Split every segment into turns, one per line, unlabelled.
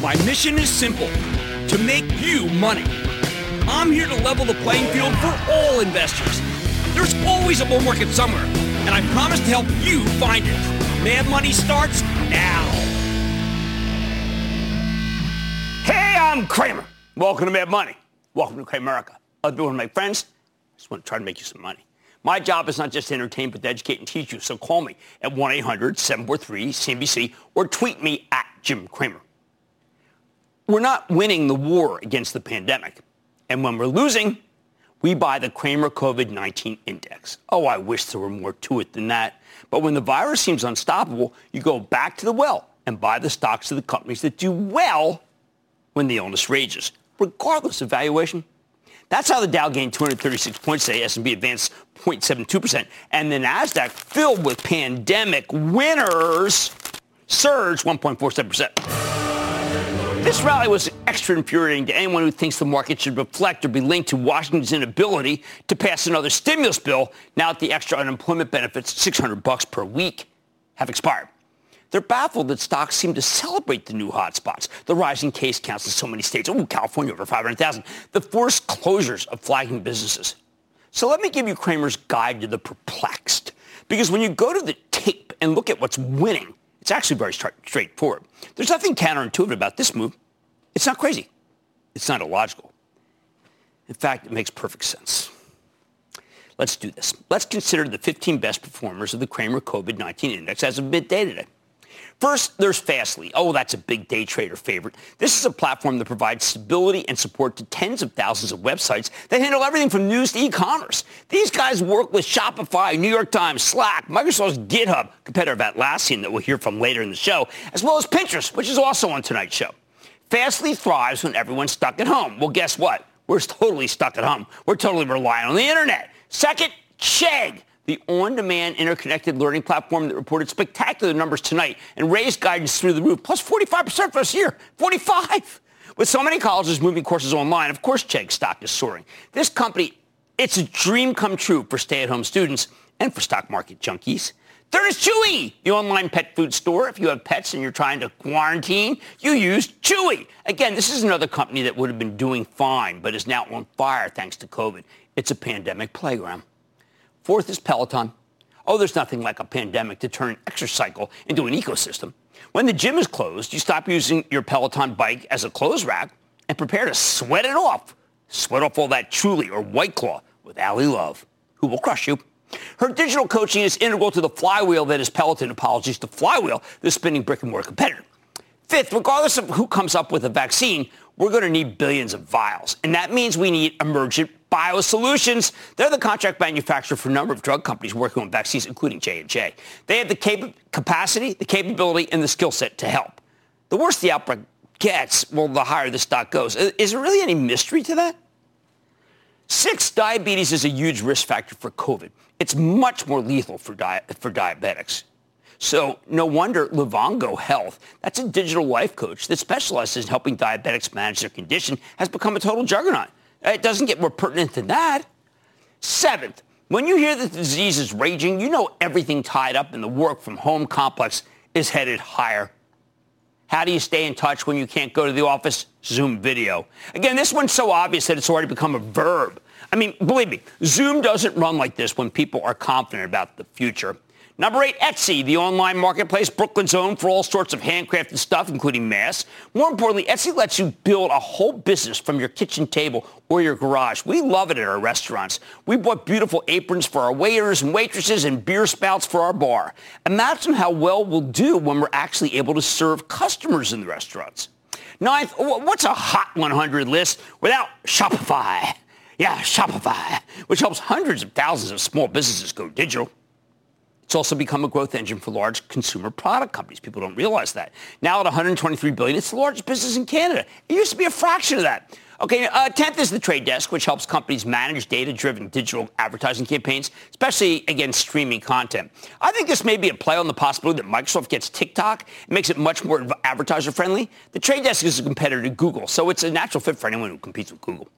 My mission is simple to make you money. I'm here to level the playing field for all investors. There's always a bull market somewhere, and I promise to help you find it. Mad Money starts now. Hey, I'm Cramer. Welcome to Mad Money. Welcome to Cramerica. I'll be one of my friends. I just want to try to make you some money. My job is not just to entertain, but to educate and teach you. So call me at 1-800-743-CNBC or tweet me at Jim Cramer. We're not winning the war against the pandemic. And when we're losing, we buy the Cramer COVID-19 index. Oh, I wish there were more to it than that. But when the virus seems unstoppable, you go back to the well and buy the stocks of the companies that do well when the illness rages, regardless of valuation. That's how the Dow gained 236 points today. S&P advanced 0.72%. And the NASDAQ, filled with pandemic winners, surged 1.47%. This rally was extra infuriating to anyone who thinks the market should reflect or be linked to Washington's inability to pass another stimulus bill now that the extra unemployment benefits, 600 bucks per week, have expired. They're baffled that stocks seem to celebrate the new hotspots, the rising case counts in so many states. Oh, California over 500,000. The forced closures of flagging businesses. So let me give you Cramer's guide to the perplexed. Because when you go to the tape and look at what's winning, it's actually very straightforward. There's nothing counterintuitive about this move. It's not crazy. It's not illogical. In fact, it makes perfect sense. Let's do this. Let's consider the 15 best performers of the Cramer COVID-19 index as of midday today. First, there's Fastly. Oh, that's a big day trader favorite. This is a platform that provides stability and support to tens of thousands of websites that handle everything from news to e-commerce. These guys work with Shopify, New York Times, Slack, Microsoft's GitHub, competitor of Atlassian that we'll hear from later in the show, as well as Pinterest, which is also on tonight's show. Fastly thrives when everyone's stuck at home. Well, guess what? We're totally stuck at home. We're totally relying on the internet. Second, Chegg the on-demand interconnected learning platform that reported spectacular numbers tonight and raised guidance through the roof, plus 45% for this year. 45! With so many colleges moving courses online, of course Chegg stock is soaring. This company, it's a dream come true for stay-at-home students and for stock market junkies. Third is Chewy, the online pet food store. If you have pets and you're trying to quarantine, you use Chewy. Again, this is another company that would have been doing fine, but is now on fire thanks to COVID. It's a pandemic playground. Fourth is Peloton. Oh, there's nothing like a pandemic to turn an exercise into an ecosystem. When the gym is closed, you stop using your Peloton bike as a clothes rack and prepare to sweat it off. Sweat off all that Truly or White Claw with Ally Love, who will crush you. Her digital coaching is integral to the flywheel that is Peloton. Apologies, to flywheel, the spinning brick and mortar competitor. Fifth, regardless of who comes up with a vaccine, we're going to need billions of vials. And that means we need Emergent BioSolutions. They're the contract manufacturer for a number of drug companies working on vaccines, including J&J. They have the cap- capacity, the capability, and the skill set to help. The worse the outbreak gets, well, the higher the stock goes. Is there really any mystery to that? Six, diabetes is a huge risk factor for COVID. It's much more lethal for, di- for diabetics. So no wonder Livongo Health, that's a digital life coach that specializes in helping diabetics manage their condition, has become a total juggernaut. It doesn't get more pertinent than that. Seventh, when you hear that the disease is raging, you know everything tied up in the work from home complex is headed higher. How do you stay in touch when you can't go to the office? Zoom video. Again, this one's so obvious that it's already become a verb. I mean, believe me, Zoom doesn't run like this when people are confident about the future. Number eight, Etsy, the online marketplace, Brooklyn's own for all sorts of handcrafted stuff, including masks. More importantly, Etsy lets you build a whole business from your kitchen table or your garage. We love it at our restaurants. We bought beautiful aprons for our waiters and waitresses and beer spouts for our bar. Imagine how well we'll do when we're actually able to serve customers in the restaurants. Ninth, what's a hot 100 list without Shopify? Yeah, Shopify, which helps hundreds of thousands of small businesses go digital. It's also become a growth engine for large consumer product companies. People don't realize that. Now at 123 billion, it's the largest business in Canada. It used to be a fraction of that. Okay, uh, 10th is the Trade Desk, which helps companies manage data-driven digital advertising campaigns, especially against streaming content. I think this may be a play on the possibility that Microsoft gets TikTok and makes it much more advertiser-friendly. The Trade Desk is a competitor to Google, so it's a natural fit for anyone who competes with Google.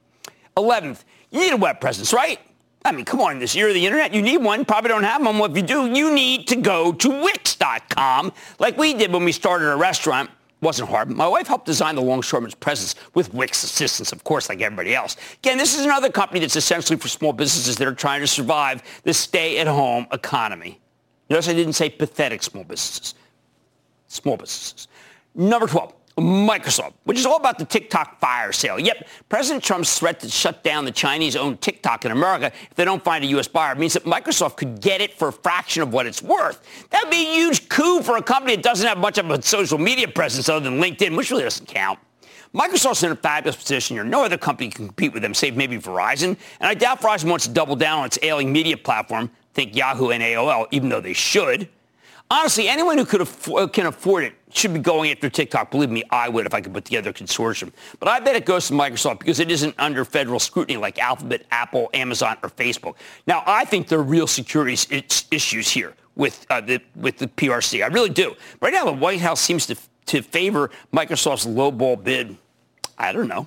11th, you need a web presence, right? I mean, come on, this year of the internet, you need one. Probably don't have one. Well, if you do, you need to go to Wix.com like we did when we started a restaurant wasn't hard. My wife helped design the longshoreman's presence with Wix assistance, of course, like everybody else. Again, this is another company that's essentially for small businesses that are trying to survive the stay-at-home economy. Notice I didn't say pathetic small businesses. Small businesses. Number 12. Microsoft, which is all about the TikTok fire sale. Yep, President Trump's threat to shut down the Chinese-owned TikTok in America if they don't find a U.S. buyer means that Microsoft could get it for a fraction of what it's worth. That would be a huge coup for a company that doesn't have much of a social media presence other than LinkedIn, which really doesn't count. Microsoft's in a fabulous position here. No other company can compete with them, save maybe Verizon. And I doubt Verizon wants to double down on its ailing media platform, think Yahoo and AOL, even though they should. Honestly, anyone who could afford, can afford it should be going after TikTok. Believe me, I would if I could put together a consortium. But I bet it goes to Microsoft because it isn't under federal scrutiny like Alphabet, Apple, Amazon, or Facebook. Now, I think there are real security issues here with, uh, the, with the PRC. I really do. Right now, the White House seems to, to favor Microsoft's lowball bid. I don't know.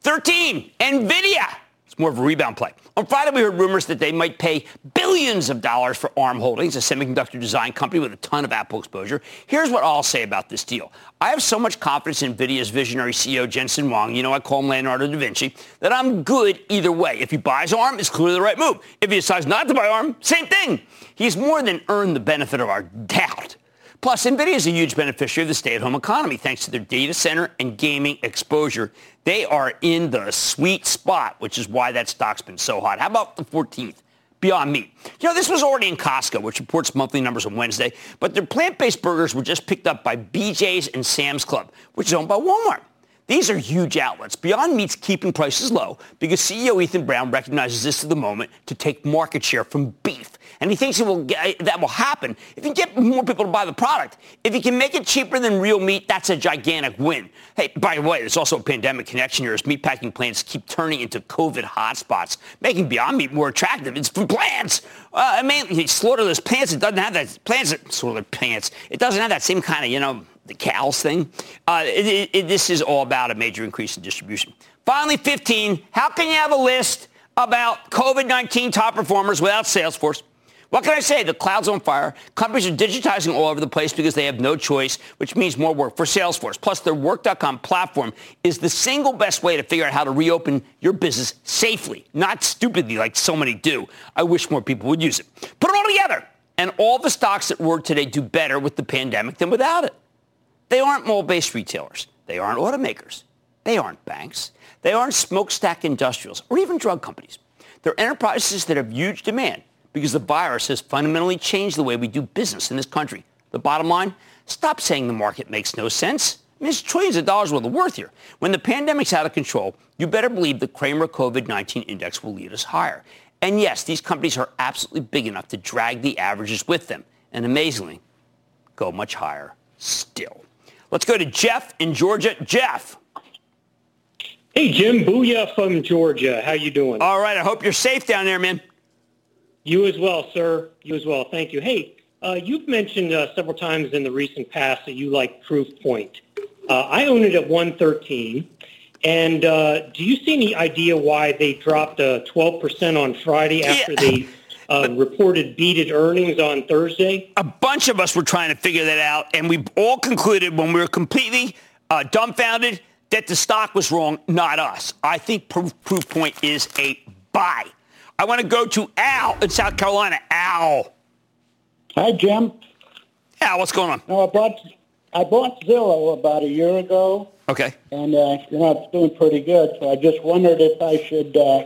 13, NVIDIA. It's more of a rebound play. On Friday, we heard rumors that they might pay billions of dollars for ARM Holdings, a semiconductor design company with a ton of Apple exposure. Here's what I'll say about this deal. I have so much confidence in NVIDIA's visionary CEO, Jensen Huang, you know I call him Leonardo da Vinci, that I'm good either way. If he buys ARM, it's clearly the right move. If he decides not to buy ARM, same thing. He's more than earned the benefit of our doubt. Plus, NVIDIA is a huge beneficiary of the stay-at-home economy thanks to their data center and gaming exposure. They are in the sweet spot, which is why that stock's been so hot. How about the 14th? Beyond Meat. You know, this was already in Costco, which reports monthly numbers on Wednesday, but their plant-based burgers were just picked up by BJ's and Sam's Club, which is owned by Walmart. These are huge outlets. Beyond Meat's keeping prices low because CEO Ethan Brown recognizes this at the moment to take market share from beef. And he thinks will get, that will happen if you get more people to buy the product. If you can make it cheaper than real meat, that's a gigantic win. Hey, by the way, there's also a pandemic connection here as meatpacking plants keep turning into COVID hotspots, making Beyond Meat more attractive. It's from plants. Uh, I mean, slaughterless plants, it doesn't have that, plants, slaughterless plants, it doesn't have that same kind of, you know, the cows thing. Uh, it, it, it, this is all about a major increase in distribution. Finally, 15, how can you have a list about COVID-19 top performers without Salesforce? What can I say? The cloud's on fire. Companies are digitizing all over the place because they have no choice, which means more work for Salesforce. Plus, their Work.com platform is the single best way to figure out how to reopen your business safely, not stupidly like so many do. I wish more people would use it. Put it all together, and all the stocks that work today do better with the pandemic than without it. They aren't mall-based retailers. They aren't automakers. They aren't banks. They aren't smokestack industrials or even drug companies. They're enterprises that have huge demand because the virus has fundamentally changed the way we do business in this country. The bottom line, stop saying the market makes no sense. I mean, it's trillions of dollars worth of worth here. When the pandemic's out of control, you better believe the Cramer COVID-19 index will lead us higher. And yes, these companies are absolutely big enough to drag the averages with them. And amazingly, go much higher still. Let's go to Jeff in Georgia. Jeff.
Hey, Jim. Booyah from Georgia. How you doing?
All right. I hope you're safe down there, man.
You as well, sir. You as well. Thank you. Hey, uh, you've mentioned uh, several times in the recent past that you like Proofpoint. Uh, I own it at 113. And uh, do you see any idea why they dropped 12% on Friday after yeah. they uh, reported beated earnings on Thursday?
A bunch of us were trying to figure that out, and we all concluded when we were completely uh, dumbfounded that the stock was wrong, not us. I think Proof, Proofpoint is a buy. I want to go to Al in South Carolina. Al.
Hi, Jim.
Al, what's going on?
No, I bought I bought Zillow about a year ago.
Okay.
And uh, you know it's doing pretty good. So I just wondered if I should uh,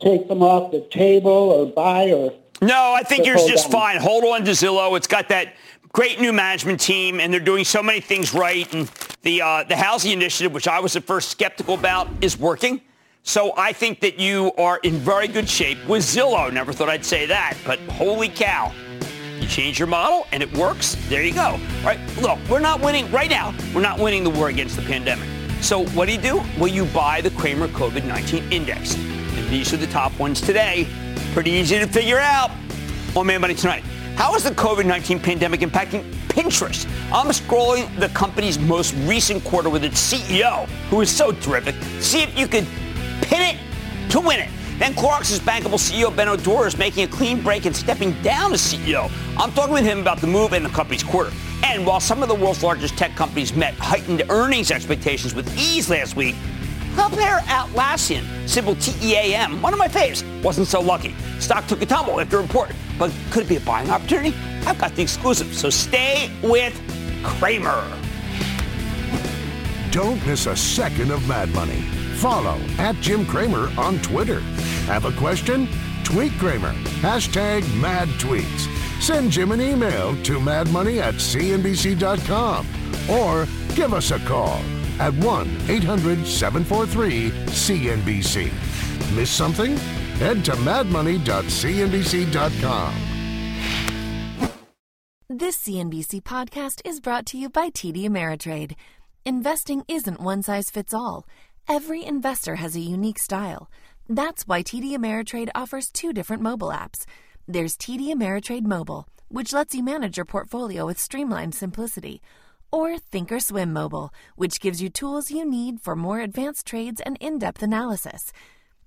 take them off the table or buy or.
No, I think you're just on. fine. Hold on to Zillow. It's got that great new management team, and they're doing so many things right. And the uh, the housing initiative, which I was at first skeptical about, is working. So I think that you are in very good shape with Zillow. Never thought I'd say that, but holy cow. You change your model and it works. There you go. Right? Look, we're not winning right now. We're not winning the war against the pandemic. So what do you do? Well, you buy the Cramer COVID-19 index. And these are the top ones today. Pretty easy to figure out. On Mad Money tonight. How is the COVID-19 pandemic impacting Pinterest? I'm scrolling the company's most recent quarter with its CEO, who is so terrific. See if you could pin it to win it. Then Clorox's bankable CEO Benno Dorer is making a clean break and stepping down as CEO. I'm talking with him about the move in the company's quarter. And while some of the world's largest tech companies met heightened earnings expectations with ease last week, compare Atlassian, symbol TEAM, one of my faves, wasn't so lucky. Stock took a tumble after report, but could it be a buying opportunity? I've got the exclusive, so stay with Cramer.
Don't miss a second of Mad Money. Follow at Jim Cramer on Twitter. Have a question? Tweet Cramer. Hashtag mad tweets. Send Jim an email to madmoney at cnbc.com or give us a call at 1 800 743 CNBC. Miss something? Head to madmoney.cnbc.com.
This CNBC podcast is brought to you by TD Ameritrade. Investing isn't one size fits all. Every investor has a unique style. That's why TD Ameritrade offers two different mobile apps. There's TD Ameritrade Mobile, which lets you manage your portfolio with streamlined simplicity, or Thinkorswim Mobile, which gives you tools you need for more advanced trades and in-depth analysis.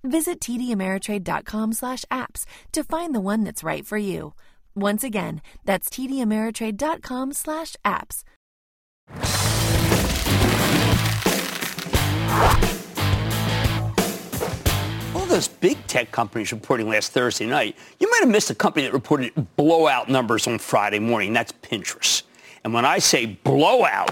Visit tdameritrade.com/apps to find the one that's right for you. Once again, that's tdameritrade.com/apps.
All those big tech companies reporting last Thursday night, you might have missed a company that reported blowout numbers on Friday morning. That's Pinterest. And when I say blowout,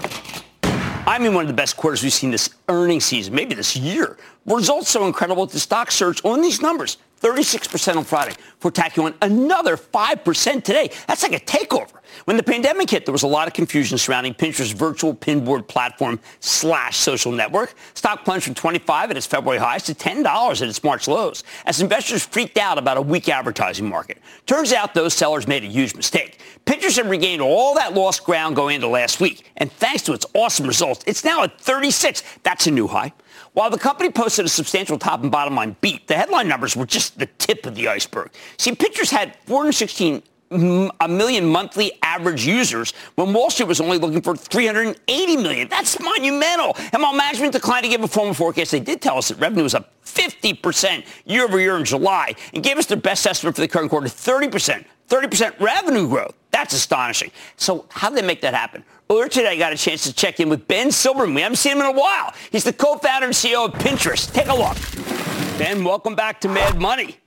I mean one of the best quarters we've seen this earnings season, maybe this year. Results so incredible that the stock surged on these numbers. 36% on Friday for tacking on another 5% today. That's like a takeover. When the pandemic hit, there was a lot of confusion surrounding Pinterest's virtual pinboard platform slash social network. Stock plunged from 25 at its February highs to $10 at its March lows as investors freaked out about a weak advertising market. Turns out those sellers made a huge mistake. Pinterest had regained all that lost ground going into last week, and thanks to its awesome results, it's now at 36. That's a new high. While the company posted a substantial top and bottom line beat, the headline numbers were just the tip of the iceberg. See, Pinterest had 416 mm, a million monthly average users when Wall Street was only looking for 380 million. That's monumental. And while management declined to give a formal forecast, they did tell us that revenue was up 50% year over year in July and gave us their best estimate for the current quarter, 30%. 30% revenue growth. That's astonishing. So how did they make that happen? Earlier today, I got a chance to check in with Ben Silbermann. We haven't seen him in a while. He's the co-founder and CEO of Pinterest. Take a look. Ben, welcome back to Mad Money.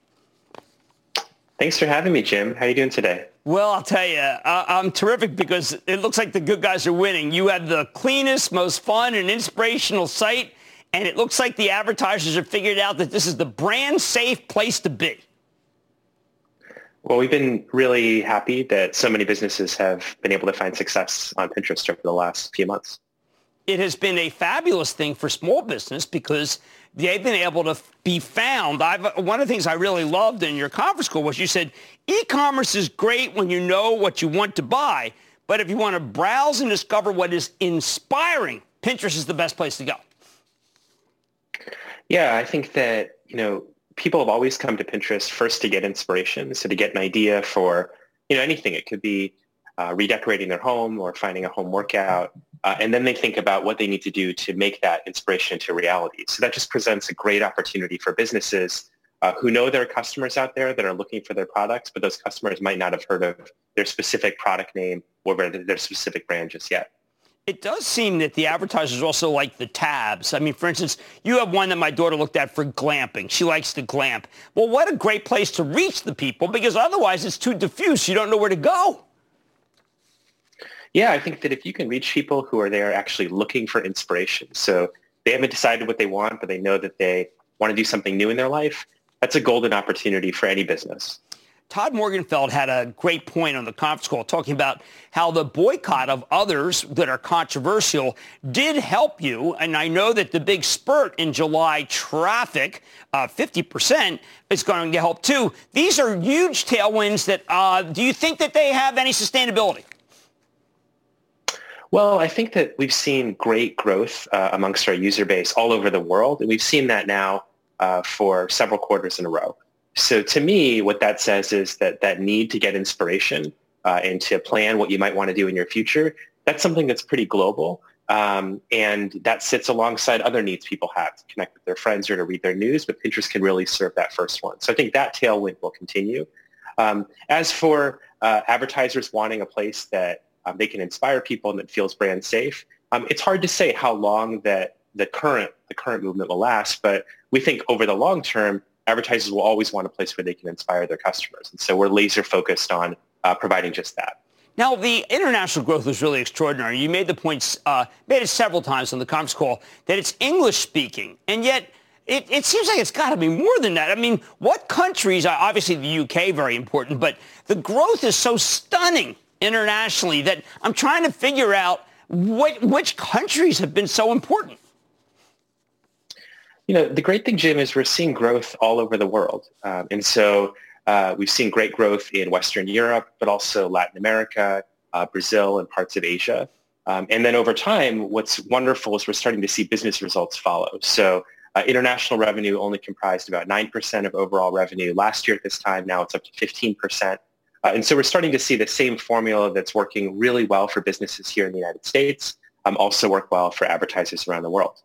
Thanks for having me, Jim. How are you doing today?
Well, I'll tell you, uh, I'm terrific because it looks like the good guys are winning. You have the cleanest, most fun and inspirational site, and it looks like the advertisers have figured out that this is the brand safe place to be.
Well, we've been really happy that so many businesses have been able to find success on Pinterest over the last few months.
It has been a fabulous thing for small business because they've been able to be found. I've, one of the things I really loved in your conference call was you said e-commerce is great when you know what you want to buy, but if you want to browse and discover what is inspiring, Pinterest is the best place to go.
Yeah, I think that, you know, people have always come to Pinterest first to get inspiration, so to get an idea for, you know, anything. It could be uh, redecorating their home or finding a home workout. Uh, and then they think about what they need to do to make that inspiration into reality. So that just presents a great opportunity for businesses uh, who know there are customers out there that are looking for their products, but those customers might not have heard of their specific product name or their specific brand just yet.
It does seem that the advertisers also like the tabs. I mean, for instance, you have one that my daughter looked at for glamping. She likes to glamp. Well, what a great place to reach the people because otherwise it's too diffuse. You don't know where to go.
Yeah, I think that if you can reach people who are there actually looking for inspiration, so they haven't decided what they want, but they know that they want to do something new in their life, that's a golden opportunity for any business.
Todd Morgenfeld had a great point on the conference call talking about how the boycott of others that are controversial did help you. And I know that the big spurt in July traffic, uh, 50%, is going to help too. These are huge tailwinds that, uh, do you think that they have any sustainability?
Well, I think that we've seen great growth uh, amongst our user base all over the world. And we've seen that now uh, for several quarters in a row. So to me, what that says is that that need to get inspiration uh, and to plan what you might want to do in your future, that's something that's pretty global. Um, and that sits alongside other needs people have to connect with their friends or to read their news, but Pinterest can really serve that first one. So I think that tailwind will continue. Um, as for uh, advertisers wanting a place that um, they can inspire people and that feels brand safe, um, it's hard to say how long that the current the current movement will last, but we think over the long term, advertisers will always want a place where they can inspire their customers. And so we're laser focused on uh, providing just that.
Now, the international growth was really extraordinary. You made the point, uh, made it several times on the conference call, that it's English speaking. And yet, it, it seems like it's got to be more than that. I mean, what countries, uh, obviously the UK, very important, but the growth is so stunning internationally that I'm trying to figure out what, which countries have been so important.
You know, the great thing, Jim, is we're seeing growth all over the world. Um, and so uh, we've seen great growth in Western Europe, but also Latin America, uh, Brazil, and parts of Asia. Um, and then over time, what's wonderful is we're starting to see business results follow. So uh, international revenue only comprised about 9% of overall revenue last year at this time. Now it's up to 15%. Uh, and so we're starting to see the same formula that's working really well for businesses here in the United States um, also work well for advertisers around the world.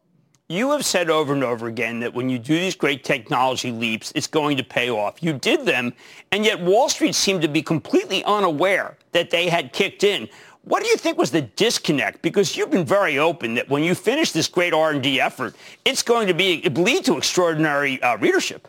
You have said over and over again that when you do these great technology leaps, it's going to pay off. You did them, and yet Wall Street seemed to be completely unaware that they had kicked in. What do you think was the disconnect? Because you've been very open that when you finish this great R&D effort, it's going to be lead to extraordinary uh, readership.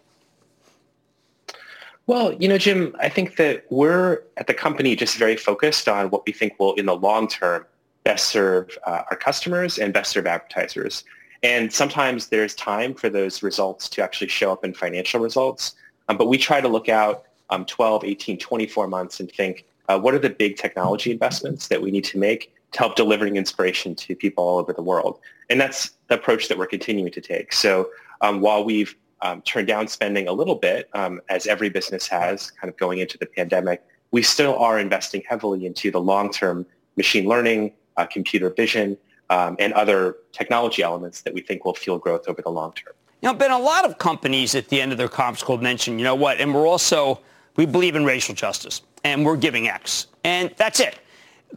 Well, you know, Jim, I think that we're at the company just very focused on what we think will, in the long term, best serve uh, our customers and best serve advertisers. And sometimes there's time for those results to actually show up in financial results. Um, but we try to look out um, 12, 18, 24 months and think, uh, what are the big technology investments that we need to make to help delivering inspiration to people all over the world? And that's the approach that we're continuing to take. So um, while we've um, turned down spending a little bit, um, as every business has kind of going into the pandemic, we still are investing heavily into the long-term machine learning, uh, computer vision, um, and other technology elements that we think will fuel growth over the long term.
You know, Ben, a lot of companies at the end of their conference call mention, you know what, and we're also, we believe in racial justice, and we're giving X. And that's it.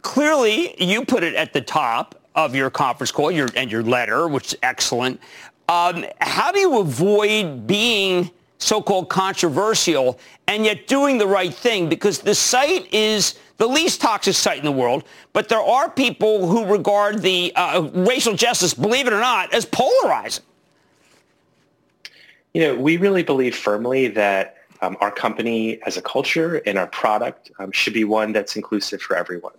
Clearly, you put it at the top of your conference call your, and your letter, which is excellent. Um, how do you avoid being so-called controversial and yet doing the right thing? Because the site is the least toxic site in the world, but there are people who regard the uh, racial justice, believe it or not, as polarizing.
You know, we really believe firmly that um, our company as a culture and our product um, should be one that's inclusive for everyone.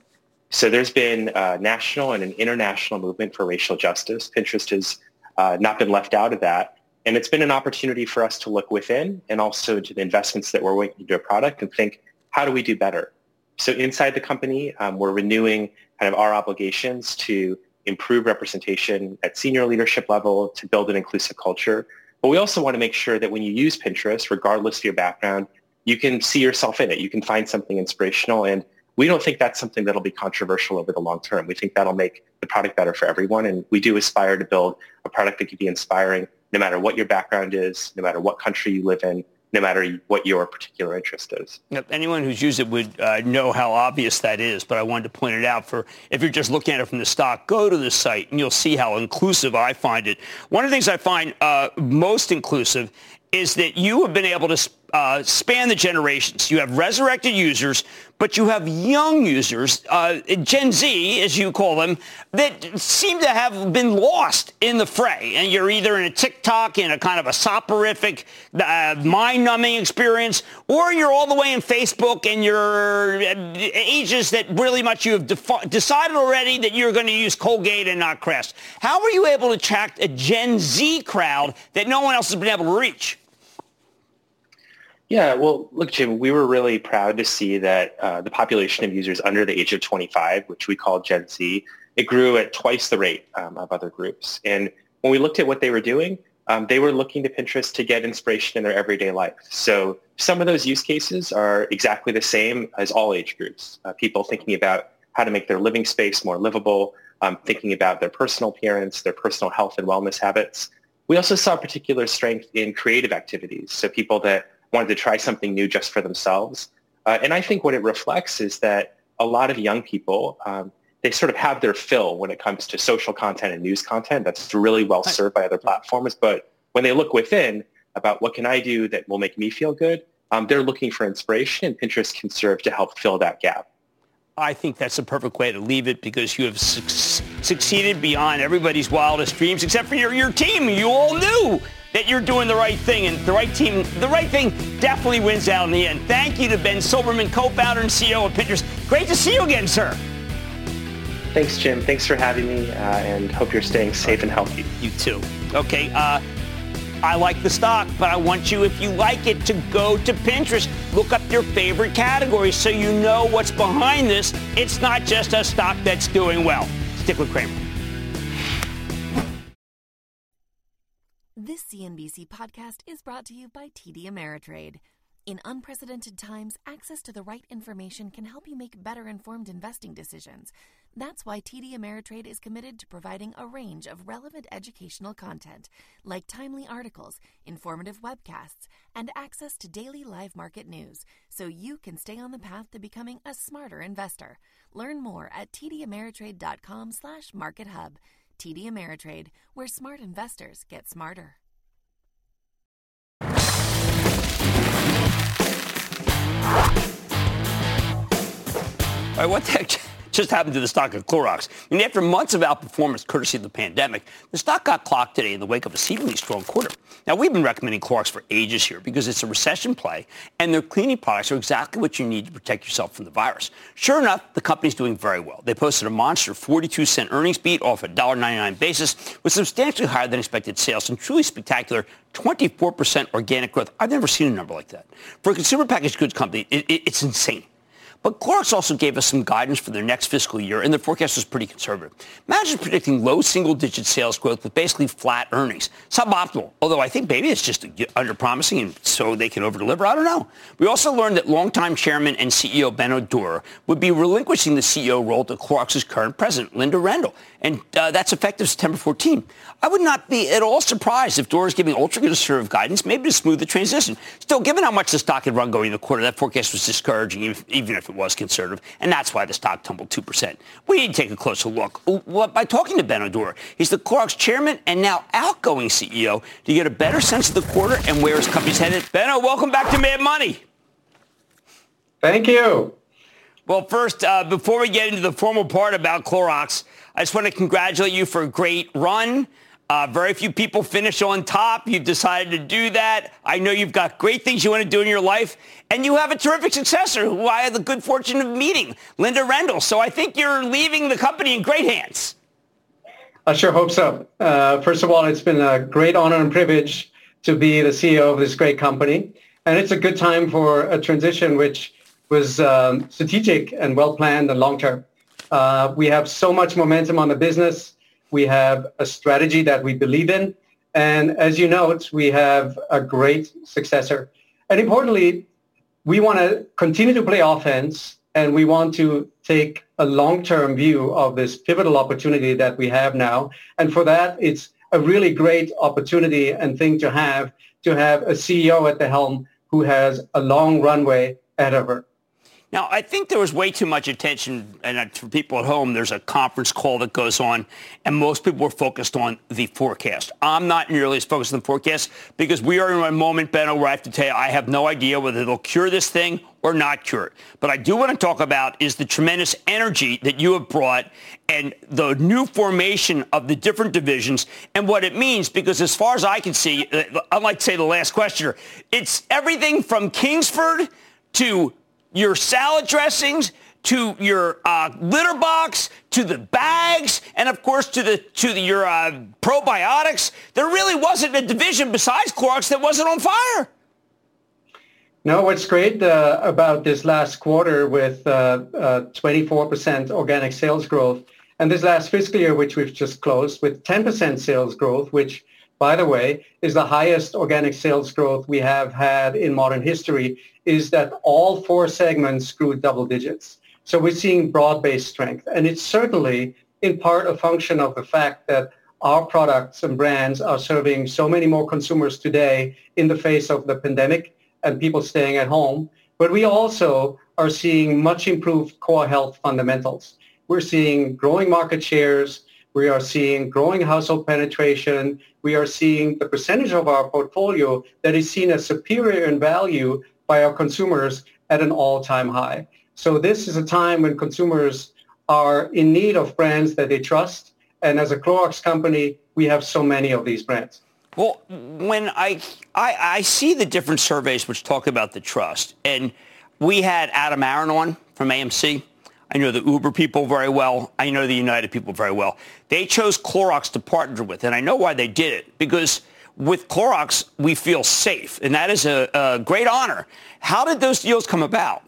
So there's been a national and an international movement for racial justice. Pinterest has uh, not been left out of that. And it's been an opportunity for us to look within and also to the investments that we're making into a product and think, how do we do better? So inside the company, um, we're renewing kind of our obligations to improve representation at senior leadership level to build an inclusive culture. But we also want to make sure that when you use Pinterest, regardless of your background, you can see yourself in it. You can find something inspirational. And we don't think that's something that'll be controversial over the long term. We think that'll make the product better for everyone. And we do aspire to build a product that can be inspiring no matter what your background is, no matter what country you live in, no matter what your particular interest is.
Yep. Anyone who's used it would uh, know how obvious that is, but I wanted to point it out for if you're just looking at it from the stock, go to the site and you'll see how inclusive I find it. One of the things I find uh, most inclusive is that you have been able to uh, span the generations. You have resurrected users, but you have young users, uh, Gen Z, as you call them, that seem to have been lost in the fray. And you're either in a TikTok, in a kind of a soporific, uh, mind-numbing experience, or you're all the way in Facebook and you're uh, ages that really much you have defi- decided already that you're going to use Colgate and not Crest. How are you able to attract a Gen Z crowd that no one else has been able to reach?
Yeah, well, look, Jim, we were really proud to see that uh, the population of users under the age of 25, which we call Gen Z, it grew at twice the rate um, of other groups. And when we looked at what they were doing, um, they were looking to Pinterest to get inspiration in their everyday life. So some of those use cases are exactly the same as all age groups. Uh, people thinking about how to make their living space more livable, um, thinking about their personal appearance, their personal health and wellness habits. We also saw particular strength in creative activities. So people that wanted to try something new just for themselves. Uh, and I think what it reflects is that a lot of young people, um, they sort of have their fill when it comes to social content and news content that's really well served by other platforms. But when they look within about what can I do that will make me feel good, um, they're looking for inspiration and Pinterest can serve to help fill that gap.
I think that's a perfect way to leave it because you have su- succeeded beyond everybody's wildest dreams, except for your, your team. You all knew that you're doing the right thing, and the right team, the right thing definitely wins out in the end. Thank you to Ben Silbermann, co-founder and CEO of Pinterest. Great to see you again, sir.
Thanks, Jim. Thanks for having me, uh, and hope you're staying safe and healthy.
You too. Okay. Uh, I like the stock, but I want you, if you like it, to go to Pinterest. Look up your favorite categories so you know what's behind this. It's not just a stock that's doing well. Stick with Cramer.
This CNBC podcast is brought to you by TD Ameritrade. In unprecedented times, access to the right information can help you make better informed investing decisions. That's why TD Ameritrade is committed to providing a range of relevant educational content, like timely articles, informative webcasts, and access to daily live market news, so you can stay on the path to becoming a smarter investor. Learn more at tdameritrade.com/markethub. TD Ameritrade, where smart investors get smarter.
All right, what the heck just happened to the stock of Clorox? And after months of outperformance courtesy of the pandemic, the stock got clocked today in the wake of a seemingly strong quarter. Now, we've been recommending Clorox for ages here because it's a recession play, and their cleaning products are exactly what you need to protect yourself from the virus. Sure enough, the company's doing very well. They posted a monster 42 cent earnings beat off a $1.99 basis with substantially higher than expected sales and truly spectacular 24% organic growth. I've never seen a number like that. For a consumer packaged goods company, it, it, it's insane. But Clorox also gave us some guidance for their next fiscal year, and their forecast was pretty conservative. Imagine predicting low single-digit sales growth with basically flat earnings. Suboptimal, although I think maybe it's just under-promising and so they can over-deliver. I don't know. We also learned that longtime chairman and CEO Benno Dorer would be relinquishing the CEO role to Clorox's current president, Linda Rendle, and uh, that's effective September 14. I would not be at all surprised if Dorer is giving ultra-conservative guidance, maybe to smooth the transition. Still, given how much the stock had run going in the quarter, that forecast was discouraging, even if it was conservative, and that's why the stock tumbled 2%. We need to take a closer look. By talking to Ben Dorer, he's the Clorox chairman and now outgoing CEO to get a better sense of the quarter and where his company's headed. Benno, welcome back to Mad Money.
Thank you.
Well, first, uh, before we get into the formal part about Clorox, I just want to congratulate you for a great run. Uh, very few people finish on top. You've decided to do that. I know you've got great things you want to do in your life, and you have a terrific successor who I had the good fortune of meeting, Linda Rendle. So I think you're leaving the company in great hands.
I sure hope so. Uh, first of all, it's been a great honor and privilege to be the CEO of this great company, and it's a good time for a transition which was um, strategic and well planned and long term. Uh, we have so much momentum on the business we have a strategy that we believe in. And as you note, we have a great successor. And importantly, we want to continue to play offense and we want to take a long-term view of this pivotal opportunity that we have now. And for that, it's a really great opportunity and thing to have to have a CEO at the helm who has a long runway ahead of her.
Now, I think there was way too much attention, and for people at home, there's a conference call that goes on, and most people were focused on the forecast. I'm not nearly as focused on the forecast because we are in a moment, Benno, where I have to tell you, I have no idea whether they'll cure this thing or not cure it. But I do want to talk about is the tremendous energy that you have brought and the new formation of the different divisions and what it means, because as far as I can see, uh, unlike, say, the last questioner, it's everything from Kingsford to your salad dressings to your uh, litter box, to the bags, and of course to the to the, your uh, probiotics. There really wasn't a division besides Clorox that wasn't on fire.
No, what's great uh, about this last quarter with uh, uh, 24% organic sales growth and this last fiscal year, which we've just closed with 10% sales growth, which, by the way, is the highest organic sales growth we have had in modern history, is that all four segments grew double digits. So we're seeing broad-based strength. And it's certainly in part a function of the fact that our products and brands are serving so many more consumers today in the face of the pandemic and people staying at home. But we also are seeing much improved core health fundamentals. We're seeing growing market shares. We are seeing growing household penetration. We are seeing the percentage of our portfolio that is seen as superior in value by our consumers at an all-time high. So this is a time when consumers are in need of brands that they trust. And as a Clorox company, we have so many of these brands.
Well, when I, I, I see the different surveys which talk about the trust, and we had Adam Aron on from AMC. I know the Uber people very well. I know the United people very well. They chose Clorox to partner with, and I know why they did it because with Clorox we feel safe, and that is a, a great honor. How did those deals come about?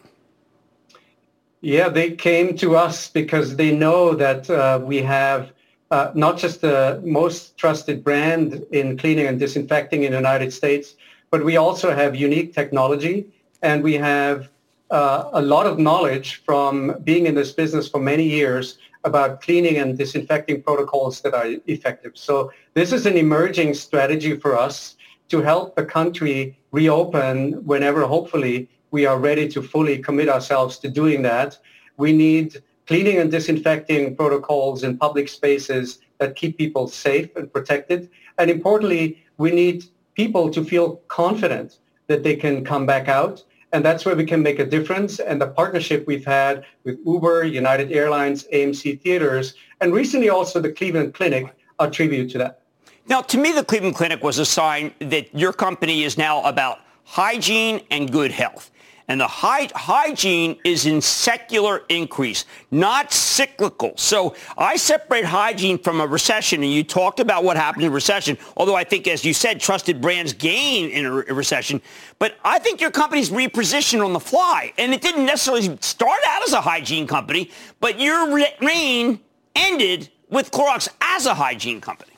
Yeah, they came to us because they know that uh, we have uh, not just the most trusted brand in cleaning and disinfecting in the United States, but we also have unique technology and we have uh, a lot of knowledge from being in this business for many years about cleaning and disinfecting protocols that are effective. So this is an emerging strategy for us to help the country reopen whenever hopefully we are ready to fully commit ourselves to doing that. We need cleaning and disinfecting protocols in public spaces that keep people safe and protected. And importantly, we need people to feel confident that they can come back out. And that's where we can make a difference. And the partnership we've had with Uber, United Airlines, AMC Theaters, and recently also the Cleveland Clinic are tribute to that.
Now, to me, the Cleveland Clinic was a sign that your company is now about hygiene and good health. And the hy- hygiene is in secular increase, not cyclical. So I separate hygiene from a recession. And you talked about what happened in recession, although I think, as you said, trusted brands gain in a, re- recession. But I think your company's repositioned on the fly. And it didn't necessarily start out as a hygiene company, but your re- reign ended with Clorox as a hygiene company.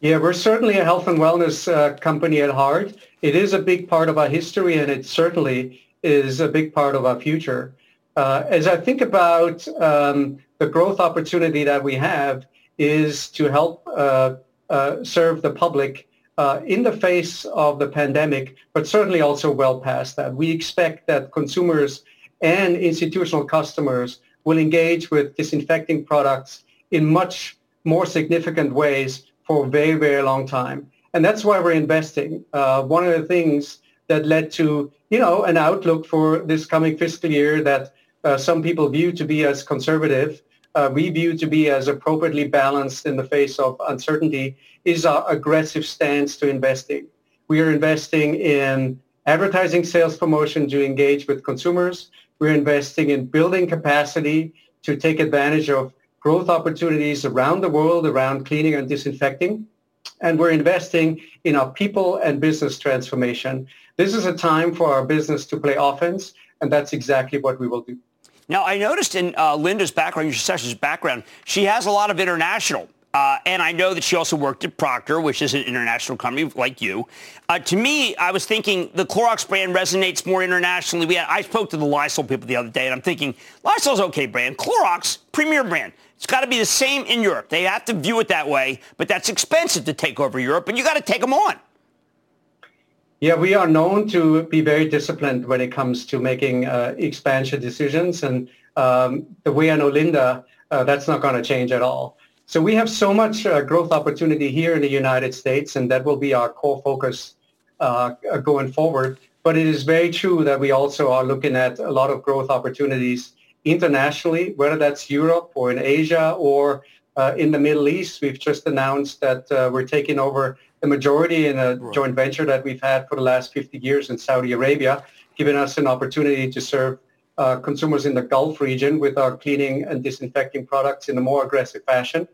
Yeah, we're certainly a health and wellness uh, company at heart. It is a big part of our history, and it certainly is a big part of our future. Uh, as I think about um, the growth opportunity that we have is to help uh, uh, serve the public uh, in the face of the pandemic, but certainly also well past that. We expect that consumers and institutional customers will engage with disinfecting products in much more significant ways for a very, very long time. And that's why we're investing. Uh, one of the things that led to, you know, an outlook for this coming fiscal year that uh, some people view to be as conservative, uh, we view to be as appropriately balanced in the face of uncertainty, is our aggressive stance to investing. We are investing in advertising sales promotion to engage with consumers. We're investing in building capacity to take advantage of growth opportunities around the world around cleaning and disinfecting. And we're investing in our people and business transformation. This is a time for our business to play offense, and that's exactly what we will do.
Now, I noticed in uh, Linda's background, your session's background, she has a lot of international. Uh, and I know that she also worked at Procter, which is an international company like you. Uh, to me, I was thinking the Clorox brand resonates more internationally. We had, I spoke to the Lysol people the other day, and I'm thinking Lysol's okay brand. Clorox, premier brand. It's got to be the same in Europe. They have to view it that way, but that's expensive to take over Europe, and you got to take them on.
Yeah, we are known to be very disciplined when it comes to making uh, expansion decisions. And um, the way I know Linda, uh, that's not going to change at all. So we have so much uh, growth opportunity here in the United States, and that will be our core focus going forward. But it is very true that we also are looking at a lot of growth opportunities internationally, whether that's Europe or in Asia or in the Middle East. We've just announced that we're taking over the majority in a right. joint venture that we've had for the last 50 years in Saudi Arabia, giving us an opportunity to serve uh, consumers in the Gulf region with our cleaning and disinfecting products in a more aggressive fashion.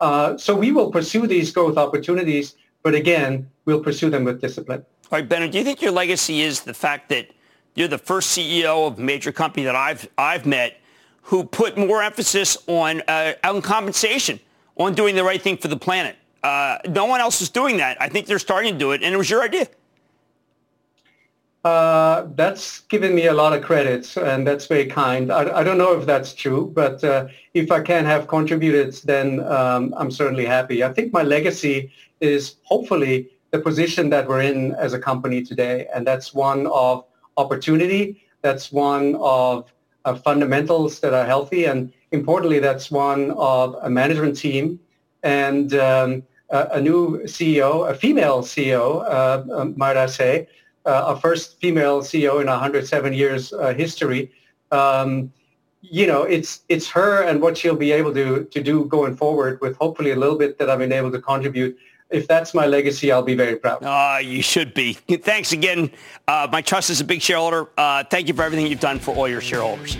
Uh, so we will pursue these growth opportunities, but again, we'll pursue them with discipline.
All right, Benno, do you think your legacy is the fact that You're the first CEO of a major company that I've, I've met who put more emphasis on, uh, on compensation, on doing the right thing for the planet. Uh, no one else is doing that. I think they're starting to do it, and it was your idea.
Uh, that's given me a lot of credit, and that's very kind. I, I don't know if that's true, but uh, if I can have contributed, then um, I'm certainly happy. I think my legacy is hopefully the position that we're in as a company today, and that's one of opportunity. That's one of uh, fundamentals that are healthy, and importantly, that's one of a management team and um, a, a, new CEO, a female CEO, uh, uh, might I say, uh, our first female CEO in 107 years uh, history. Um, you know, it's it's her and what she'll be able to to do going forward with hopefully a little bit that I've been able to contribute. If that's my legacy, I'll be very proud.
Uh, you should be. Thanks again. Uh, my trust is a big shareholder. Uh, thank you for everything you've done for all your shareholders.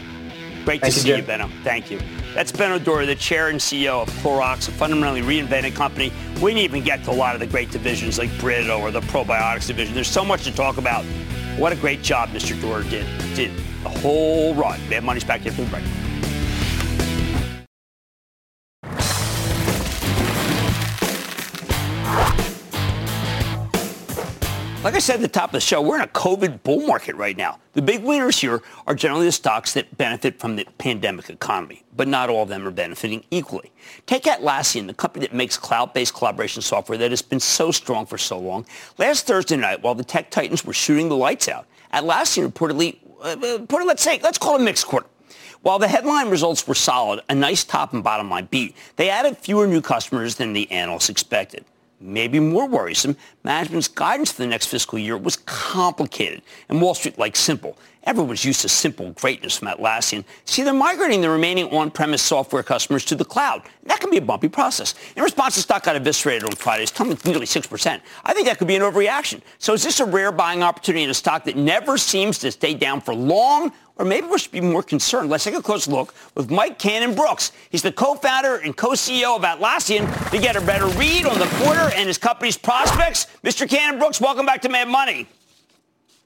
Great to see you, Benno. Thank you. That's Benno Dorer, the chair and CEO of Clorox, a fundamentally reinvented company. We didn't even get to a lot of the great divisions like Brita or the probiotics division. There's so much to talk about. What a great job Mr. Dorer did. Did the whole run. Mad Money's back here for the break. Like I said at the top of the show, we're in a COVID bull market right now. The big winners here are generally the stocks that benefit from the pandemic economy, but not all of them are benefiting equally. Take Atlassian, the company that makes cloud-based collaboration software that has been so strong for so long. Last Thursday night, while the tech titans were shooting the lights out, Atlassian reportedly, uh, reported, let's say, let's call it a mixed quarter. While the headline results were solid, a nice top and bottom line beat, they added fewer new customers than the analysts expected maybe more worrisome, management's guidance for the next fiscal year was complicated, and Wall Street likes simple. Everyone's used to simple greatness from Atlassian. See, they're migrating the remaining on-premise software customers to the cloud. That can be a bumpy process. In response, the stock got eviscerated on Friday. It's tumbling nearly 6%. I think that could be an overreaction. So is this a rare buying opportunity in a stock that never seems to stay down for long? Or maybe we should be more concerned. Let's take a close look with Mike Cannon-Brookes. He's the co-founder and co-CEO of Atlassian to get a better read on the quarter and his company's prospects. Mr. Cannon-Brookes, welcome back to Mad Money.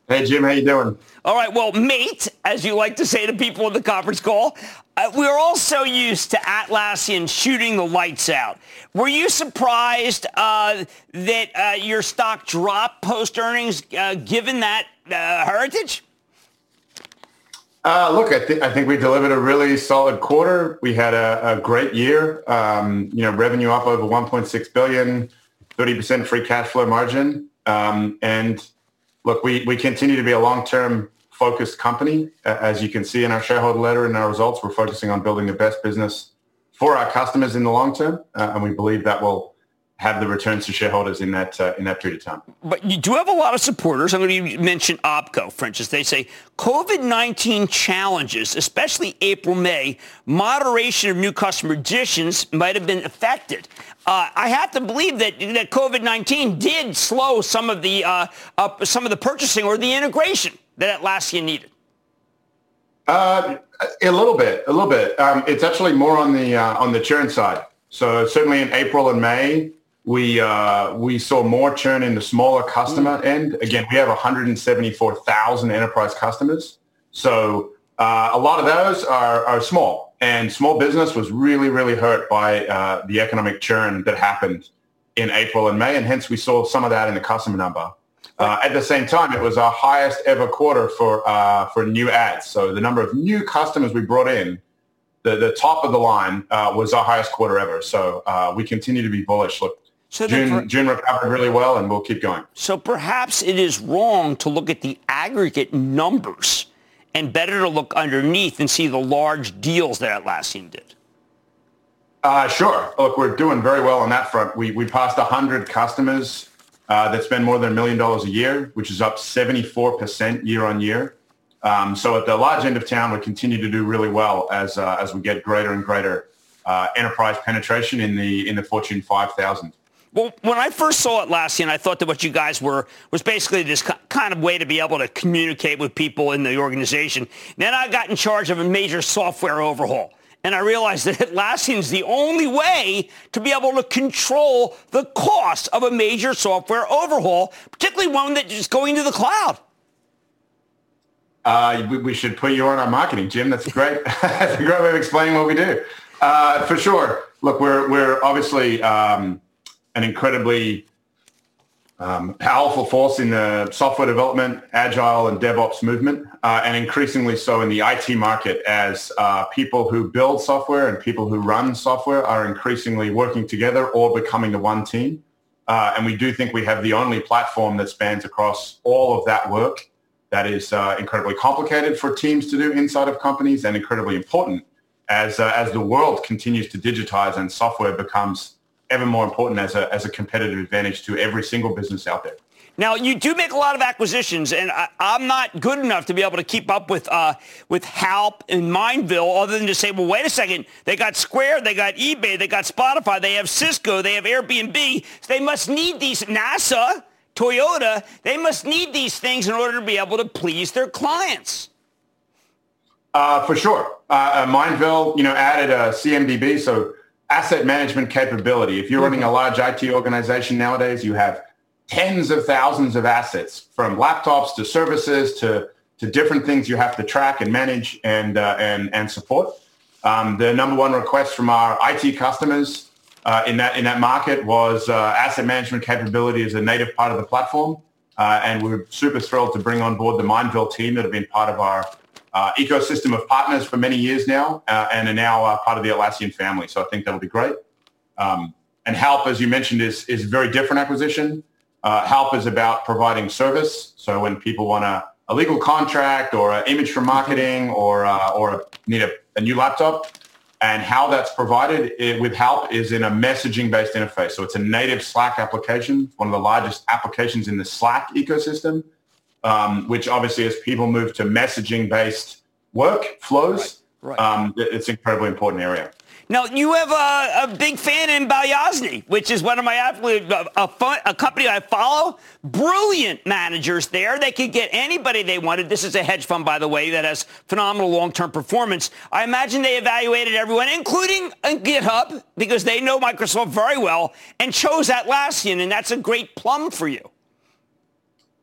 Hey, Jim, how you doing?
All right, well, mate, as you like to say to people in the conference call, uh, we're all so used to Atlassian shooting the lights out. Were you surprised uh, that uh, your stock dropped post-earnings uh, given that uh, heritage?
Uh, look, I, th- I, think we delivered a really solid quarter. We had a, a great year. Um, you know, revenue up over 1.6 billion, 30% free cash flow margin, um, and look, we, we continue to be a long-term focused company. As you can see in our shareholder letter and our results, we're focusing on building the best business for our customers in the long term, uh, and we believe that will have the returns to shareholders in that uh, in that period of time.
But you do have a lot of supporters. I'm going to mention OPCO, for instance. They say COVID-19 challenges, especially April, May, moderation of new customer additions might have been affected. Uh, I have to believe that, that COVID-19 did slow some of the uh, some of the purchasing or the integration that Atlassian needed.
Uh, a little bit, a little bit. Um, it's actually more on the uh, on the churn side. So certainly in April and May, we uh, we saw more churn in the smaller customer mm. end. Again, we have 174,000 enterprise customers, so uh, a lot of those are, are small. And small business was really, really hurt by uh, the economic churn that happened in April and May, and hence we saw some of that in the customer number. Uh, at the same time, it was our highest ever quarter for uh, for new ads. So the number of new customers we brought in the, the top of the line uh, was our highest quarter ever. So uh, we continue to be bullish. Look, so June, per- June recovered really well, and we'll keep going.
So perhaps it is wrong to look at the aggregate numbers and better to look underneath and see the large deals that Atlassian did.
Uh, sure. Look, we're doing very well on that front. We, we passed 100 customers uh, that spend more than a million dollars a year, which is up 74% year on year. Um, so at the large end of town, we continue to do really well as, uh, as we get greater and greater uh, enterprise penetration in the, in the Fortune 5000.
Well, when I first saw Atlassian, I thought that what you guys were was basically this kind of way to be able to communicate with people in the organization. Then I got in charge of a major software overhaul. And I realized that Atlassian is the only way to be able to control the cost of a major software overhaul, particularly one that is going to the cloud.
uh, we, we, should put you on our marketing, Jim. That's great. That's a great way of explaining what we do. Uh, for sure. Look, we're we're obviously um, an incredibly um, powerful force in the software development, agile, and DevOps movement, uh, and increasingly so in the IT market as uh, people who build software and people who run software are increasingly working together or becoming the one team. Uh, and we do think we have the only platform that spans across all of that work that is uh, incredibly complicated for teams to do inside of companies and incredibly important as, uh, as the world continues to digitize and software becomes ever more important as a, as a competitive advantage to every single business out there.
Now you do make a lot of acquisitions, and I, am not good enough to be able to keep up with uh, with Halp and Mindville, other than to say, well, wait a second, they got Square, they got eBay, they got Spotify, they have Cisco, they have Airbnb. They must need these NASA, Toyota. They must need these things in order to be able to please their clients.
Uh, for sure, uh, uh Mindville, you know, added a CMDB, so asset management capability. If you're running a large IT organization nowadays, you have tens of thousands of assets from laptops to services to, to different things you have to track and manage and, uh, and, and support. Um, the number one request from our IT customers uh, in, that, in that market was uh, asset management capability as a native part of the platform. Uh, and we're super thrilled to bring on board the Mindville team that have been part of our uh, ecosystem of partners for many years now uh, and are now uh, part of the Atlassian family. So I think that'll be great. Um, and Halp, as you mentioned, is, is a very different acquisition. Uh, Halp is about providing service. So when people want a, a legal contract or an image for marketing or, uh, or need a, a, new laptop, and how that's provided it, with Halp is in a messaging-based interface. So it's a native Slack application, one of the largest applications in the Slack ecosystem um, which obviously as people move to messaging based work flows, right, right. Um, it's an incredibly important area.
Now, you have a, a, big fan in Balyasny, which is one of my absolute, a, a, fun, a, company I follow. Brilliant managers there. They could get anybody they wanted. This is a hedge fund, by the way, that has phenomenal long-term performance. I imagine they evaluated everyone, including GitHub, because they know Microsoft very well, and chose Atlassian, and that's a great plum for you.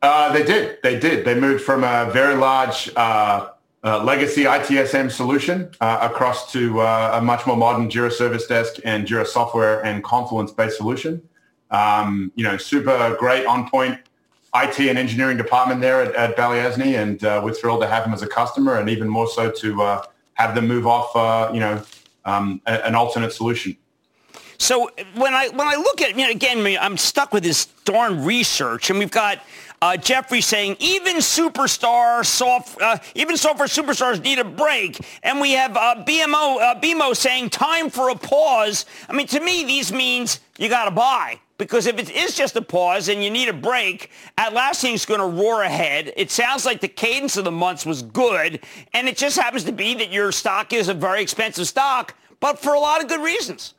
Uh, they did. They did. They moved from a very large uh, uh, legacy ITSM solution uh, across to uh, a much more modern Jira Service Desk and Jira Software and Confluence-based solution. Um, you know, super great on point IT and engineering department there at, at Balyasny, and uh, we're thrilled to have them as a customer, and even more so to have them move off, you know, um, a, an alternate solution.
So when I when I look at you know again I'm stuck with this darn research and we've got uh, Jefferies saying even superstar soft, uh, even software superstars need a break, and we have uh, BMO uh, BMO saying time for a pause. I mean, to me, these means you got to buy. Because if it is just a pause and you need a break, Atlassian's going to roar ahead. It sounds like the cadence of the months was good, and it just happens to be that your stock is a very expensive stock, but for a lot of good reasons.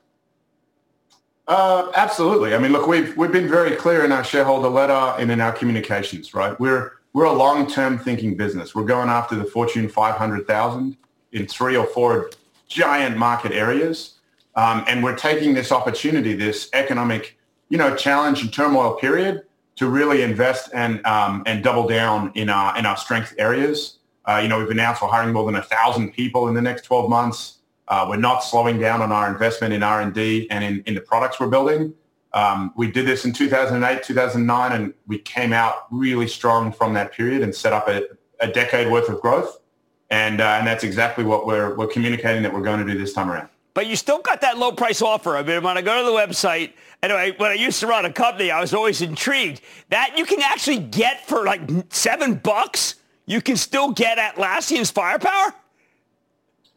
Uh, absolutely. I mean, look, we've we've been very clear in our shareholder letter and in our communications, right? We're we're a long-term thinking business. We're going after the Fortune 500,000 in three or four giant market areas, um, and we're taking this opportunity, this economic, you know, challenge and turmoil period, to really invest and um, and double down in our in our strength areas. Uh, you know, we've announced we're hiring more than a thousand people in the next 12 months. Uh, we're not slowing down on our investment in R&D and in, in the products we're building. Um, we did this in 2008, 2009, and we came out really strong from that period and set up a, a decade worth of growth. And, uh, and that's exactly what we're, we're communicating that we're going to do this time around.
But you still got that low price offer. I mean, when I go to the website, anyway, when I used to run a company, I was always intrigued that you can actually get for like seven bucks, you can still get Atlassian's firepower.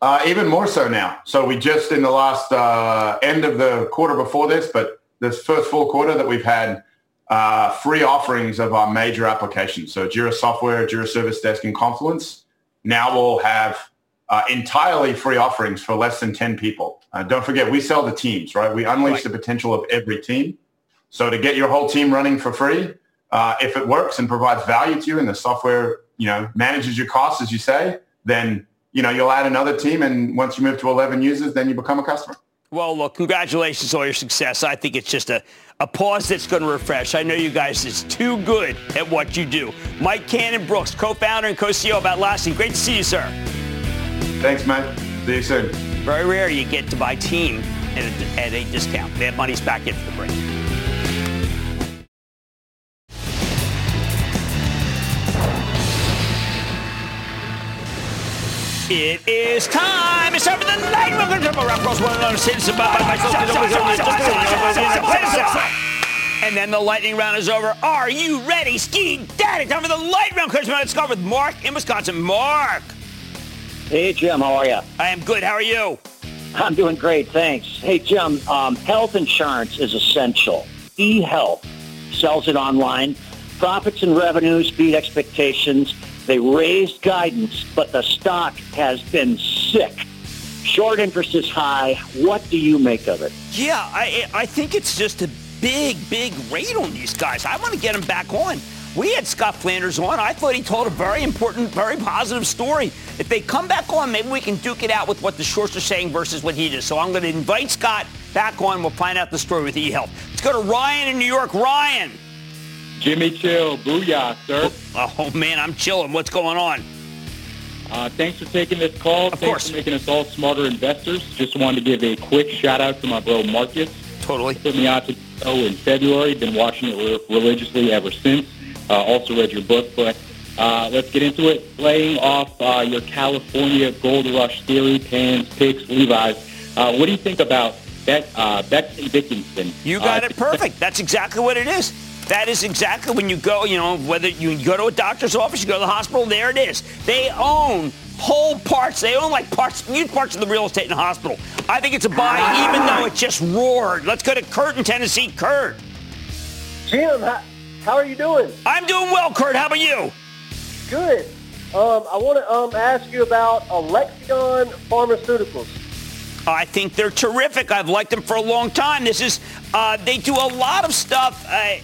Uh, even more so now. So we just in the last uh, end of the quarter before this, but this first full quarter that we've had uh, free offerings of our major applications. So Jira Software, Jira Service Desk, and Confluence. Now we'll have uh, entirely free offerings for less than 10 people. Uh, don't forget, we sell the teams, right? We unleash right. the potential of every team. So to get your whole team running for free, uh, if it works and provides value to you and the software, you know, manages your costs, as you say, then you know, you'll add another team, and once you move to 11 users, then you become a customer.
Well, look, congratulations on your success. I think it's just a, a pause that's going to refresh. I know you guys is too good at what you do. Mike Cannon-Brookes, co-founder and co-CEO of Atlassian. Great to see you, sir.
Thanks, Mike. See you soon.
Very rare you get to buy team at a, at a discount. Mad Money's back in for the break. It is time. It's time for the night. Welcome to Rock Cross One Another Citizen And then the lightning round is over. Are you ready? Ski daddy. Time for the lightning round. Let's go with Mark in Wisconsin. Mark.
Hey, Jim. How are you?
I am good. How are you?
I'm doing great. Thanks. Hey, Jim. Um, health insurance is essential. eHealth sells it online. Profits and revenues beat expectations. They raised guidance, but the stock has been sick. Short interest is high. What do you make of it?
Yeah, I, I think it's just a big, big rate on these guys. I want to get them back on. We had Scott Flanders on. I thought he told a very important, very positive story. If they come back on, maybe we can duke it out with what the shorts are saying versus what he does. So I'm going to invite Scott back on. We'll find out the story with eHealth. Let's go to Ryan in New York. Ryan.
Jimmy Chill, booyah, sir.
Oh, oh man, I'm chilling. What's going on?
Uh, thanks for taking this call.
Of
thanks
course.
for making us all smarter investors. Just wanted to give a quick shout out to my bro Marcus.
Totally.
Put me out to oh in February. Been watching it re- religiously ever since. Uh, also read your book, but uh, let's get into it. Playing off uh, your California Gold Rush theory, Pans, Picks, Levi's. Uh, what do you think about Bet, uh, Becton Dickinson?
You got
Uh,
it perfect. That's exactly what it is. That is exactly when you go, you know, whether you go to a doctor's office, you go to the hospital, there it is. They own whole parts. They own like parts, huge parts of the real estate in the hospital. I think it's a buy, even though it just roared. Let's go to Kurt in Tennessee. Kurt.
Jim, how, how are you doing?
I'm doing well, Kurt. How about you?
Good. Um, I want to um, ask you about Alexion Pharmaceuticals.
I think they're terrific. I've liked them for a long time. This is, uh, they do a lot of stuff. Uh,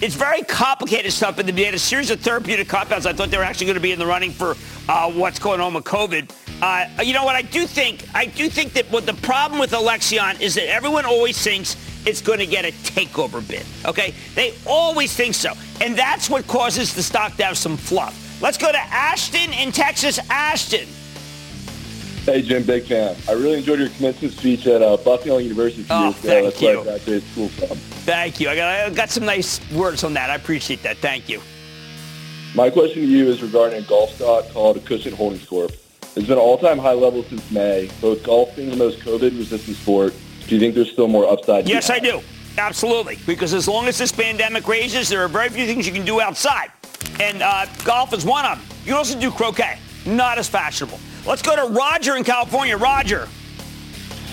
it's very complicated stuff, but they had a series of therapeutic compounds. I thought they were actually going to be in the running for uh, what's going on with COVID. Uh, you know what? I do think, I do think that what the problem with Alexion is that everyone always thinks it's going to get a takeover bid. Okay, they always think so, and that's what causes the stock to have some fluff. Let's go to Ashton in Texas. Ashton.
Hey, Jim, big fan. I really enjoyed your commencement speech at uh, Bucknell University
Oh, thank
That's
you.
where I graduated school from.
Thank you. I got, I got some nice words on that. I appreciate that. Thank you.
My question to you is regarding a golf stock called Acushnet Holdings Corp. It's been an all-time high level since May. Both golf being the most COVID-resistant sport, do you think there's still more upside?
Yes, I do. Absolutely. Because as long as this pandemic rages, there are very few things you can do outside. And uh, golf is one of them. You can also do croquet. Not as fashionable. Let's go to Roger in California. Roger.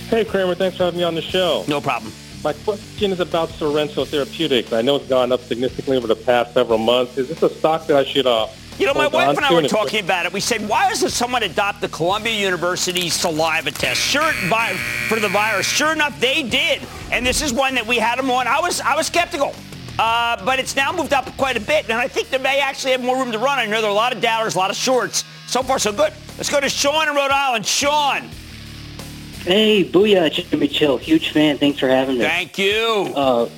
Hey, Cramer, thanks for having me on the show.
No problem.
My question is about Sorrento Therapeutics. I know it's gone up significantly over the past several months. Is this a stock that I should uh,
You know, my
hold
wife and I were talking about it. We said, why doesn't someone adopt the Columbia University saliva test? Sure, vi- for the virus. Sure enough, they did. And this is one that we had them on. I was, I was skeptical. Uh, but it's now moved up quite a bit, and I think they may actually have more room to run. I know there are a lot of doubters, a lot of shorts. So far, so good. Let's go to Sean in Rhode Island. Sean.
Hey, booyah, Jimmy Chill. Huge fan. Thanks for having me.
Thank you.
Uh,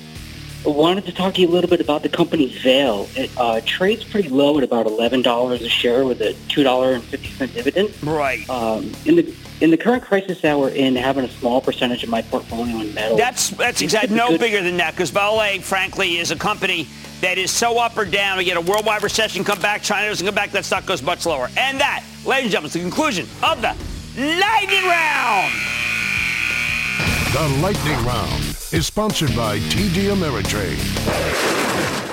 wanted to talk to you a little bit about the company Vale. It uh, trades pretty low at about $11 a share with a $2.50 dividend.
Right.
Um, in the in the current crisis that we're in, having a small percentage of my portfolio in metals.
That's that's exactly no
good.
bigger than that because Vale, frankly, is a company that is so up or down. We get a worldwide recession, come back, China doesn't come back, that stock goes much lower. And that, ladies and gentlemen, is the conclusion of the lightning round.
The Lightning Round is sponsored by TD Ameritrade.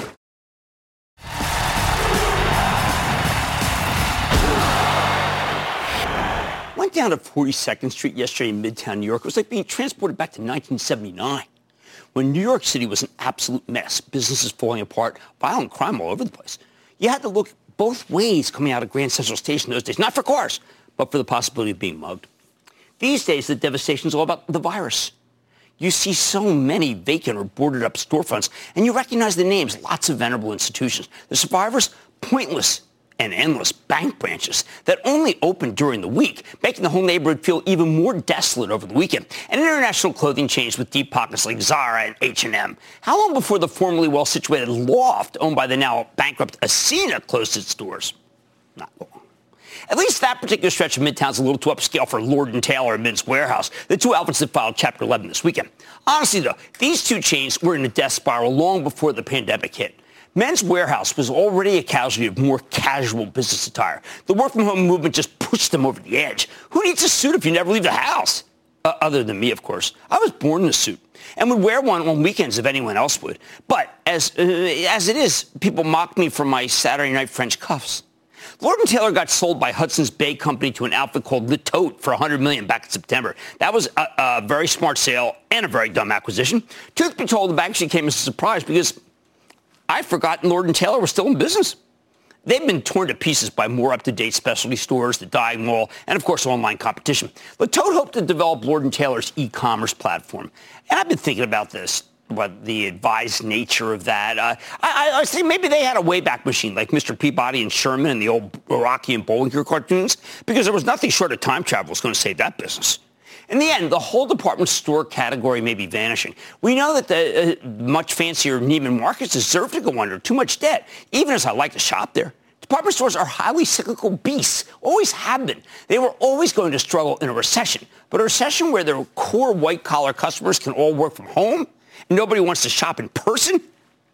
Went down to 42nd Street yesterday in Midtown New York. It was like being transported back to 1979 when New York City was an absolute mess, businesses falling apart, violent crime all over the place. You had to look both ways coming out of Grand Central Station those days, not for cars, but for the possibility of being mugged. These days, the devastation is all about the virus. You see so many vacant or boarded up storefronts, and you recognize the names, lots of venerable institutions. The survivors, pointless and endless bank branches that only opened during the week, making the whole neighborhood feel even more desolate over the weekend. And international clothing chains with deep pockets like Zara and H&M. How long before the formerly well-situated Loft, owned by the now bankrupt Ascena, closed its doors? Not long. At least that particular stretch of Midtown is a little too upscale for Lord & Taylor and Men's Wearhouse, the two outfits that filed Chapter 11 this weekend. Honestly, though, these two chains were in a death spiral long before the pandemic hit. Men's Wearhouse was already a casualty of more casual business attire. The work-from-home movement just pushed them over the edge. Who needs a suit if you never leave the house? Uh, other than me, of course. I was born in a suit and would wear one on weekends if anyone else would. But as, uh, as it is, people mock me for my Saturday night French cuffs. Lord & Taylor got sold by Hudson's Bay Company to an outfit called Le Tote for 100 million back in September. That was a, a very smart sale and a very dumb acquisition. Truth be told, the actually came as a surprise because I'd forgotten Lord & Taylor was still in business. They've been torn to pieces by more up-to-date specialty stores, the Dying Mall, and of course online competition. Le Tote hoped to develop Lord & Taylor's e-commerce platform. And I've been thinking about this what the advised nature of that. Uh, I, I, maybe they had a Wayback Machine like Mr. Peabody and Sherman and the old Rocky and Bullwinkle cartoons because there was nothing short of time travel was going to save that business. In the end, the whole department store category may be vanishing. We know that the uh, much fancier Neiman Marcus deserve to go under too much debt, even as I like to shop there. Department stores are highly cyclical beasts, always have been. They were always going to struggle in a recession. But a recession where their core white-collar customers can all work from home – Nobody wants to shop in person?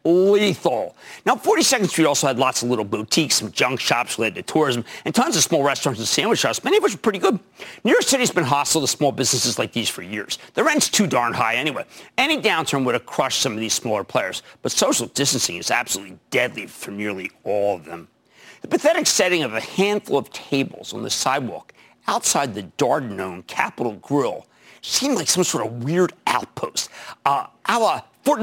Lethal. Now, 42nd Street also had lots of little boutiques, some junk shops related to tourism, and tons of small restaurants and sandwich shops, many of which are pretty good. New York City's been hostile to small businesses like these for years. The rent's too darn high anyway. Any downturn would have crushed some of these smaller players, but social distancing is absolutely deadly for nearly all of them. The pathetic setting of a handful of tables on the sidewalk outside the Darden-owned Capital Grille seemed like some sort of weird outpost, uh, a la Fort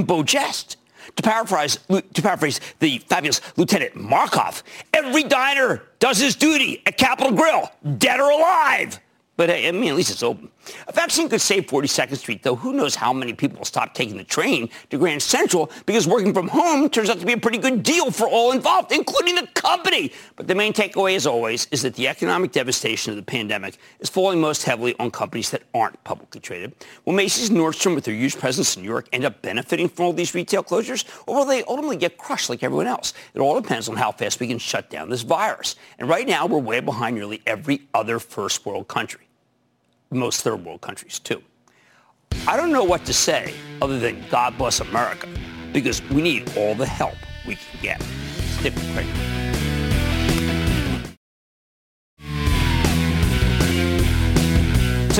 In Beau Geste. To paraphrase, to paraphrase the fabulous Lieutenant Markov, every diner does his duty at Capital Grille, dead or alive. But I mean, at least it's open. A vaccine could save 42nd Street, though who knows how many people will stop taking the train to Grand Central because working from home turns out to be a pretty good deal for all involved, including the company. But the main takeaway, as always, is that the economic devastation of the pandemic is falling most heavily on companies that aren't publicly traded. Will Macy's and Nordstrom, with their huge presence in New York, end up benefiting from all these retail closures, or will they ultimately get crushed like everyone else? It all depends on how fast we can shut down this virus. And right now, we're way behind nearly every other first world country most third world countries too. I don't know what to say other than God bless America because we need all the help we can get. Stick with Cramer.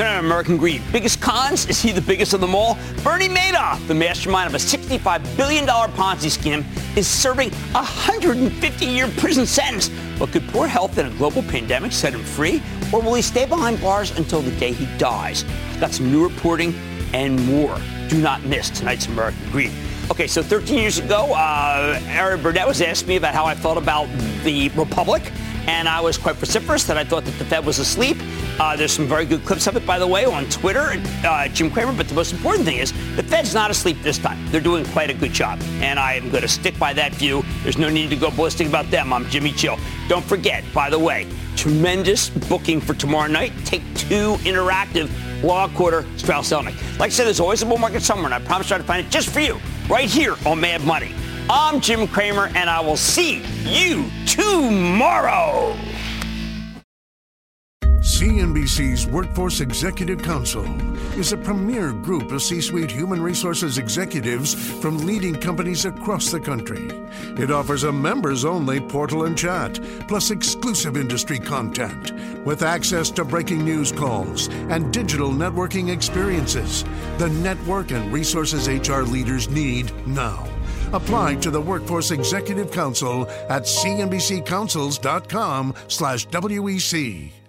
Tonight American Greed. Biggest cons? Is he the biggest of them all? Bernie Madoff, the mastermind of a $65 billion Ponzi scheme, is serving a 150-year prison sentence. But could poor health and a global pandemic set him free? Or will he stay behind bars until the day he dies? Got some new reporting and more. Do not miss tonight's American Greed. Okay, so 13 years ago, uh, Erin Burnett was asking me about how I felt about the Republic and I was quite vociferous that I thought that the Fed was asleep. Uh, there's some very good clips of it, by the way, on Twitter, uh, Jim Cramer. But the most important thing is the Fed's not asleep this time. They're doing quite a good job, and I am going to stick by that view. There's no need to go ballistic about them. I'm Jimmy Chill. Don't forget, by the way, tremendous booking for tomorrow night. Take two interactive law quarter Strauss Zelnick. Like I said, there's always a bull market somewhere, and I promise to try to find it just for you right here on Mad Money. I'm Jim Cramer, and I will see you tomorrow.
CNBC's Workforce Executive Council is a premier group of C suite human resources executives from leading companies across the country. It offers a members only portal and chat, plus exclusive industry content, with access to breaking news calls and digital networking experiences. The network and resources HR leaders need now. Apply to the Workforce Executive Council at cnbccouncils.com slash WEC.